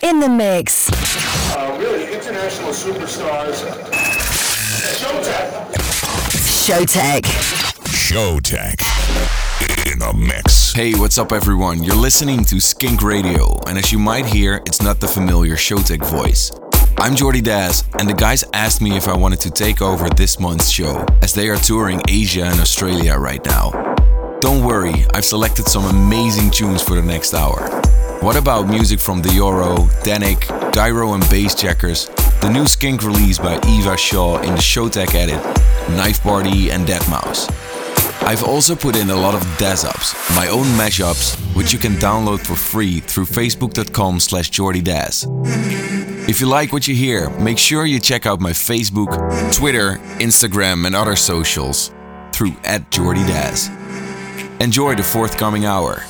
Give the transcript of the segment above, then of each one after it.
In the mix. Uh, really international superstars. Showtek. Showtek. Showtek. In the mix. Hey, what's up, everyone? You're listening to Skink Radio, and as you might hear, it's not the familiar Showtek voice. I'm Jordy Dazz, and the guys asked me if I wanted to take over this month's show, as they are touring Asia and Australia right now. Don't worry, I've selected some amazing tunes for the next hour. What about music from Dioro, Danik, Gyro and Bassjackers, the new Skink release by Eva Shaw in the Showtek edit, Knife Party and Deadmau5. I've also put in a lot of Dazups, my own mashups, which you can download for free through facebook.com slash jordydazz. If you like what you hear, make sure you check out my Facebook, Twitter, Instagram and other socials through at jordydazz. Enjoy the forthcoming hour.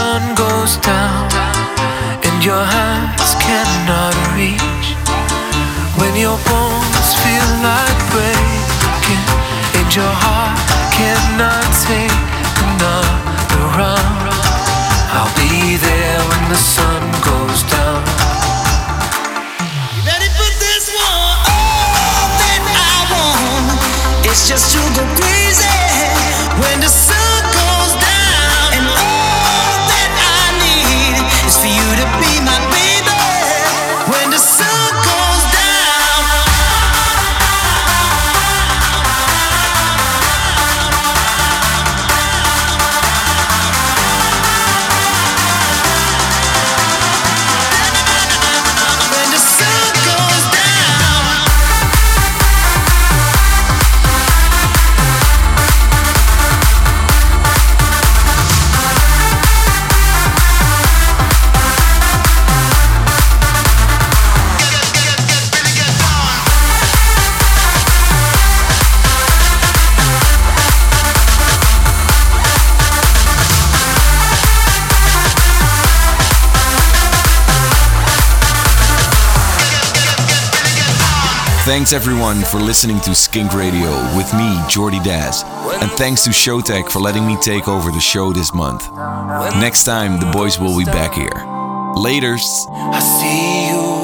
Sun goes down and your hands cannot reach. When your bones feel like breaking and your heart cannot take another round. I'll be there when the sun goes down. Ready for this one? All that I want is just to go crazy when the sun Thanks everyone for listening to Skink Radio with me, Jordy Dazz. And thanks to Showtek for letting me take over the show this month. Next time, the boys will be back here. Laters. I see you